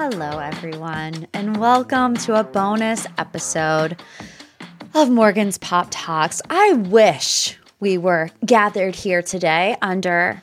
Hello, everyone, and welcome to a bonus episode of Morgan's Pop Talks. I wish we were gathered here today under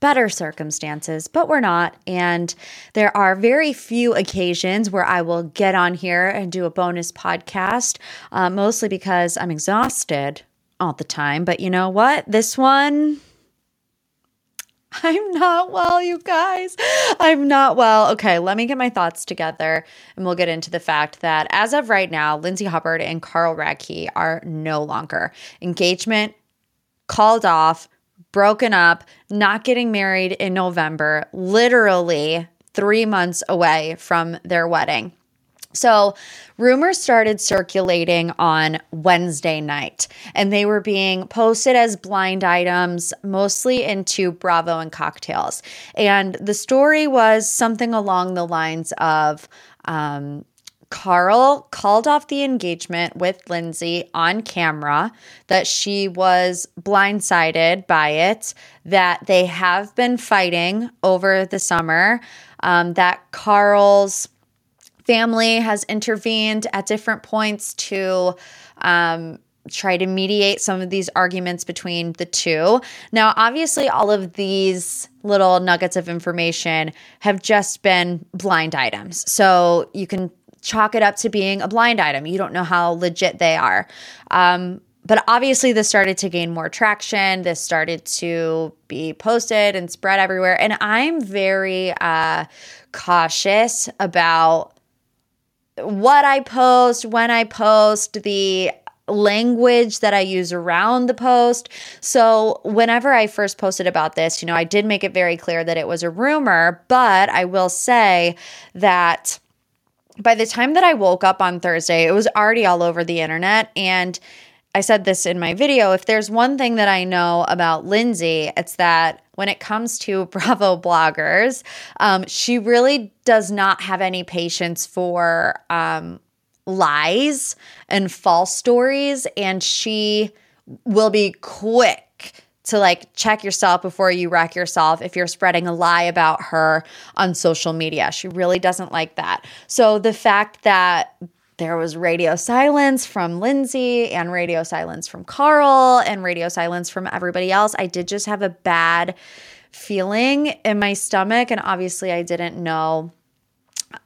better circumstances, but we're not. And there are very few occasions where I will get on here and do a bonus podcast, uh, mostly because I'm exhausted all the time. But you know what? This one, I'm not well, you guys. I'm not well. Okay, let me get my thoughts together and we'll get into the fact that as of right now, Lindsay Hubbard and Carl Radke are no longer. Engagement called off, broken up, not getting married in November, literally three months away from their wedding. So, rumors started circulating on Wednesday night, and they were being posted as blind items, mostly into Bravo and cocktails. And the story was something along the lines of um, Carl called off the engagement with Lindsay on camera, that she was blindsided by it, that they have been fighting over the summer, um, that Carl's family has intervened at different points to um, try to mediate some of these arguments between the two. Now, obviously, all of these little nuggets of information have just been blind items. So you can chalk it up to being a blind item. You don't know how legit they are. Um, but obviously, this started to gain more traction. This started to be posted and spread everywhere. And I'm very uh, cautious about what I post, when I post, the language that I use around the post. So, whenever I first posted about this, you know, I did make it very clear that it was a rumor, but I will say that by the time that I woke up on Thursday, it was already all over the internet. And I said this in my video if there's one thing that I know about Lindsay, it's that when it comes to Bravo bloggers, um, she really does not have any patience for um, lies and false stories. And she will be quick to like check yourself before you wreck yourself if you're spreading a lie about her on social media. She really doesn't like that. So the fact that there was radio silence from Lindsay and radio silence from Carl and radio silence from everybody else. I did just have a bad feeling in my stomach. And obviously, I didn't know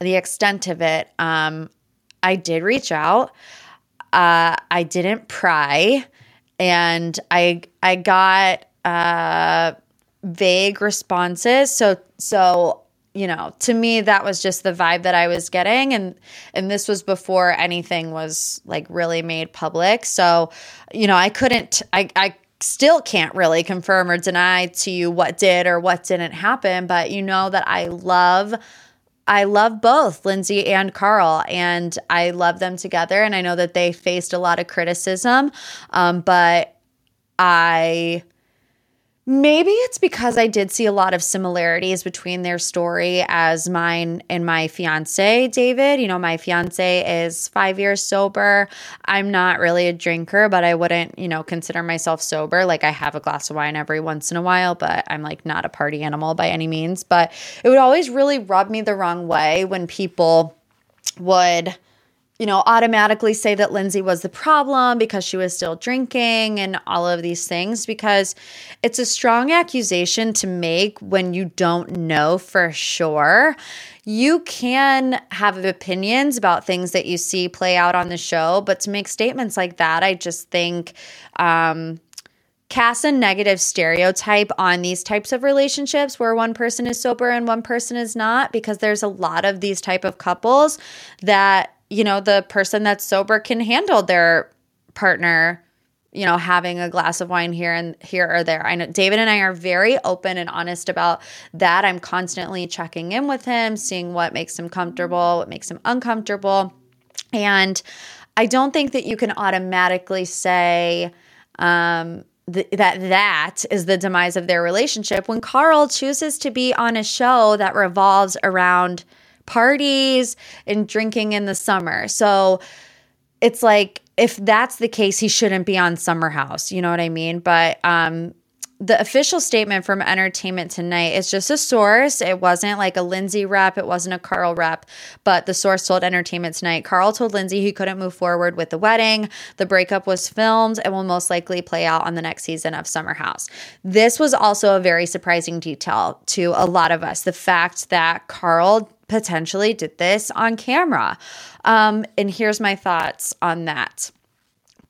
the extent of it. Um, I did reach out. Uh, I didn't pry, and I I got uh, vague responses. So so you know, to me that was just the vibe that I was getting and and this was before anything was like really made public. So, you know, I couldn't I I still can't really confirm or deny to you what did or what didn't happen, but you know that I love I love both Lindsay and Carl, and I love them together. And I know that they faced a lot of criticism, um, but I Maybe it's because I did see a lot of similarities between their story as mine and my fiance, David. You know, my fiance is five years sober. I'm not really a drinker, but I wouldn't, you know, consider myself sober. Like I have a glass of wine every once in a while, but I'm like not a party animal by any means. But it would always really rub me the wrong way when people would you know, automatically say that Lindsay was the problem because she was still drinking and all of these things because it's a strong accusation to make when you don't know for sure. You can have opinions about things that you see play out on the show, but to make statements like that, I just think um, cast a negative stereotype on these types of relationships where one person is sober and one person is not because there's a lot of these type of couples that you know, the person that's sober can handle their partner, you know, having a glass of wine here and here or there. I know David and I are very open and honest about that. I'm constantly checking in with him, seeing what makes him comfortable, what makes him uncomfortable. And I don't think that you can automatically say, um, that that is the demise of their relationship when Carl chooses to be on a show that revolves around parties and drinking in the summer. So it's like if that's the case, he shouldn't be on Summer House. You know what I mean? But um, the official statement from Entertainment Tonight is just a source. It wasn't like a Lindsay rep, it wasn't a Carl rep, but the source told Entertainment Tonight. Carl told Lindsay he couldn't move forward with the wedding. The breakup was filmed and will most likely play out on the next season of Summer House. This was also a very surprising detail to a lot of us the fact that Carl potentially did this on camera. Um, and here's my thoughts on that.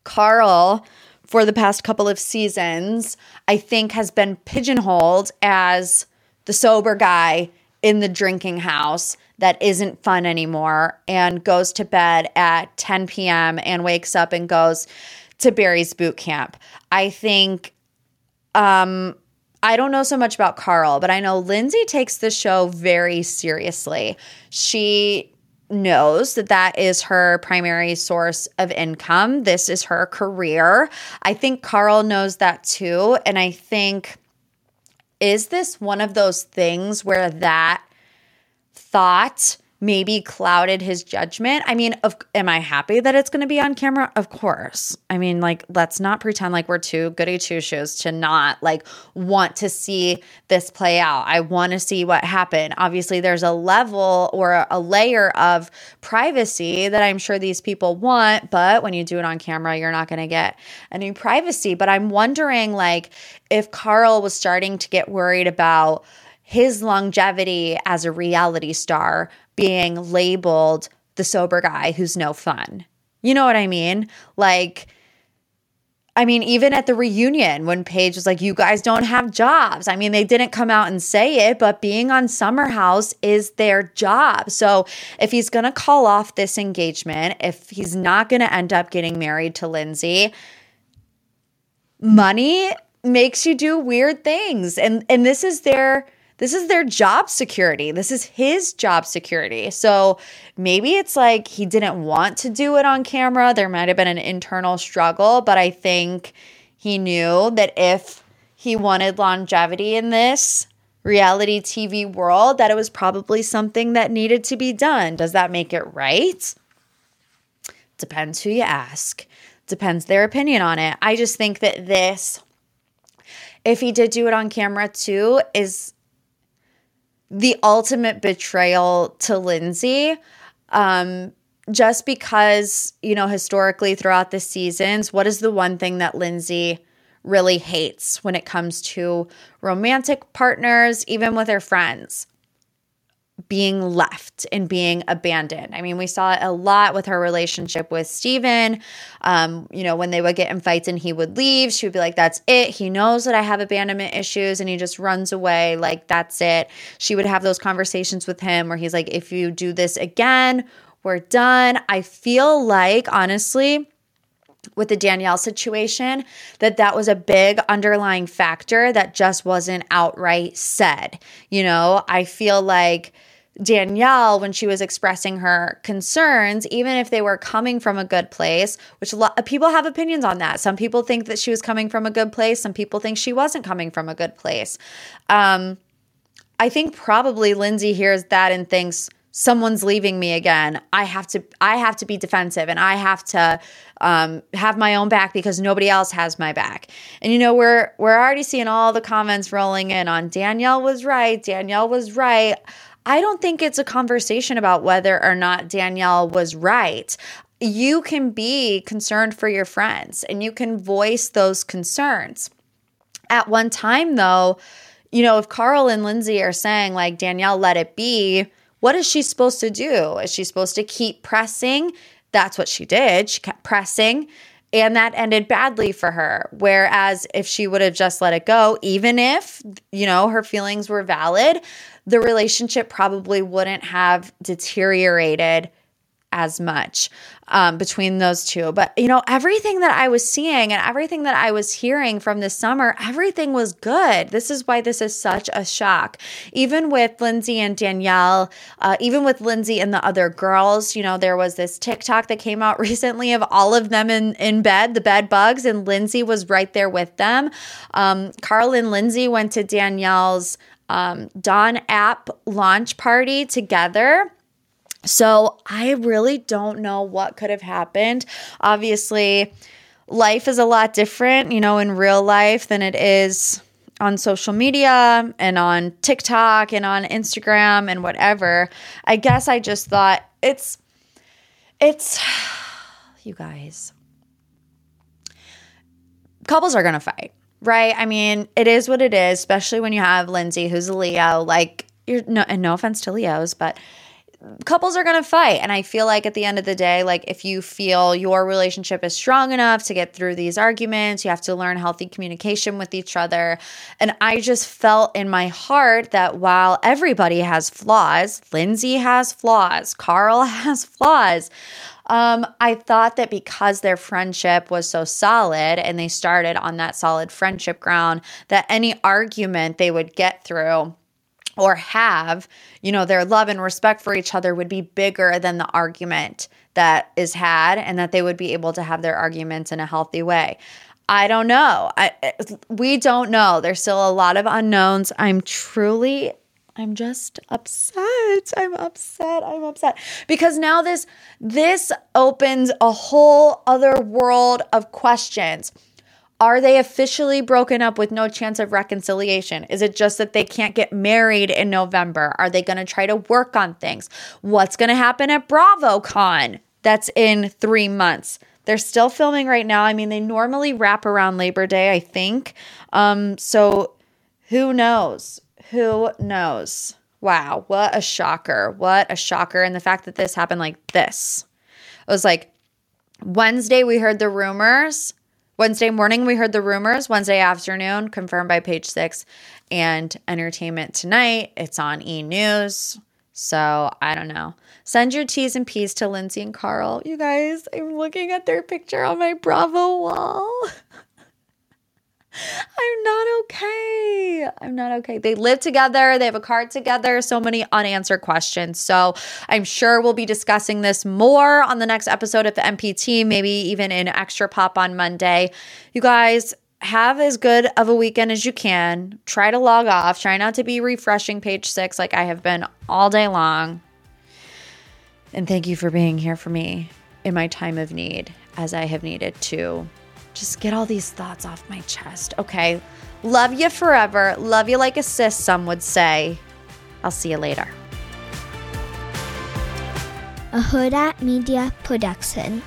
Carl for the past couple of seasons, I think has been pigeonholed as the sober guy in the drinking house that isn't fun anymore and goes to bed at 10 p.m. and wakes up and goes to Barry's boot camp. I think um I don't know so much about Carl, but I know Lindsay takes the show very seriously. She knows that that is her primary source of income. This is her career. I think Carl knows that too. And I think, is this one of those things where that thought maybe clouded his judgment. I mean, of, am I happy that it's going to be on camera? Of course. I mean, like, let's not pretend like we're too goody two shoes to not like want to see this play out. I want to see what happened. Obviously, there's a level or a layer of privacy that I'm sure these people want, but when you do it on camera, you're not going to get any privacy. But I'm wondering, like, if Carl was starting to get worried about his longevity as a reality star being labeled the sober guy who's no fun. You know what I mean? Like, I mean, even at the reunion when Paige was like, You guys don't have jobs. I mean, they didn't come out and say it, but being on Summer House is their job. So if he's going to call off this engagement, if he's not going to end up getting married to Lindsay, money makes you do weird things. And and this is their this is their job security. This is his job security. So maybe it's like he didn't want to do it on camera. There might have been an internal struggle, but I think he knew that if he wanted longevity in this reality TV world, that it was probably something that needed to be done. Does that make it right? Depends who you ask. Depends their opinion on it. I just think that this if he did do it on camera too, is the ultimate betrayal to Lindsay. Um, just because, you know, historically throughout the seasons, what is the one thing that Lindsay really hates when it comes to romantic partners, even with her friends? Being left and being abandoned. I mean, we saw it a lot with her relationship with Steven. Um, you know, when they would get in fights and he would leave, she would be like, That's it. He knows that I have abandonment issues and he just runs away. Like, that's it. She would have those conversations with him where he's like, If you do this again, we're done. I feel like, honestly, with the Danielle situation that that was a big underlying factor that just wasn't outright said. You know, I feel like Danielle, when she was expressing her concerns, even if they were coming from a good place, which of people have opinions on that. Some people think that she was coming from a good place. Some people think she wasn't coming from a good place. Um, I think probably Lindsay hears that and thinks someone's leaving me again. I have to I have to be defensive and I have to um, have my own back because nobody else has my back. And you know we're we're already seeing all the comments rolling in on Danielle was right. Danielle was right. I don't think it's a conversation about whether or not Danielle was right. You can be concerned for your friends and you can voice those concerns. At one time, though, you know, if Carl and Lindsay are saying, like, Danielle, let it be, what is she supposed to do? Is she supposed to keep pressing? That's what she did. She kept pressing. And that ended badly for her. Whereas if she would have just let it go, even if, you know, her feelings were valid, the relationship probably wouldn't have deteriorated as much um, between those two. But, you know, everything that I was seeing and everything that I was hearing from this summer, everything was good. This is why this is such a shock. Even with Lindsay and Danielle, uh, even with Lindsay and the other girls, you know, there was this TikTok that came out recently of all of them in, in bed, the bed bugs, and Lindsay was right there with them. Um, Carl and Lindsay went to Danielle's um, Dawn app launch party together. So I really don't know what could have happened. Obviously, life is a lot different, you know, in real life than it is on social media and on TikTok and on Instagram and whatever, I guess I just thought it's it's you guys. Couples are going to fight, right? I mean, it is what it is, especially when you have Lindsay who's a Leo. Like you're no and no offense to Leos, but couples are going to fight. And i feel like at the end of the day like if you feel your relationship is strong enough to get through these arguments you have to learn healthy communication with each other. And i just felt in my heart that while everybody has flaws lindsay has flaws carl has flaws um, I thought that because their friendship was so solid and they started on that solid friendship ground, that any argument they would get through or have, you know, their love and respect for each other would be bigger than the argument that is had and that they would be able to have their arguments in a healthy way. I don't know. I, we don't know. There's still a lot of unknowns. I'm truly I'm just upset. I'm upset. I'm upset because now this this opens a whole other world of questions. Are they officially broken up with no chance of reconciliation? Is it just that they can't get married in November? Are they going to try to work on things? What's going to happen at BravoCon? That's in three months. They're still filming right now. I mean, they normally wrap around Labor Day, I think. Um, so who knows? Who knows? Wow, what a shocker. What a shocker. And the fact that this happened like this. It was like Wednesday, we heard the rumors. Wednesday morning, we heard the rumors. Wednesday afternoon, confirmed by page six. And Entertainment Tonight, it's on E! News. So I don't know. Send your T's and P's to Lindsay and Carl. You guys, I'm looking at their picture on my Bravo wall. I'm not okay. They live together, they have a car together, so many unanswered questions. So I'm sure we'll be discussing this more on the next episode of the MPT, maybe even in extra pop on Monday. You guys, have as good of a weekend as you can. Try to log off. Try not to be refreshing page six like I have been all day long. And thank you for being here for me in my time of need, as I have needed to just get all these thoughts off my chest. Okay. Love you forever. Love you like a sis, some would say. I'll see you later. A Hurrdat Media Production.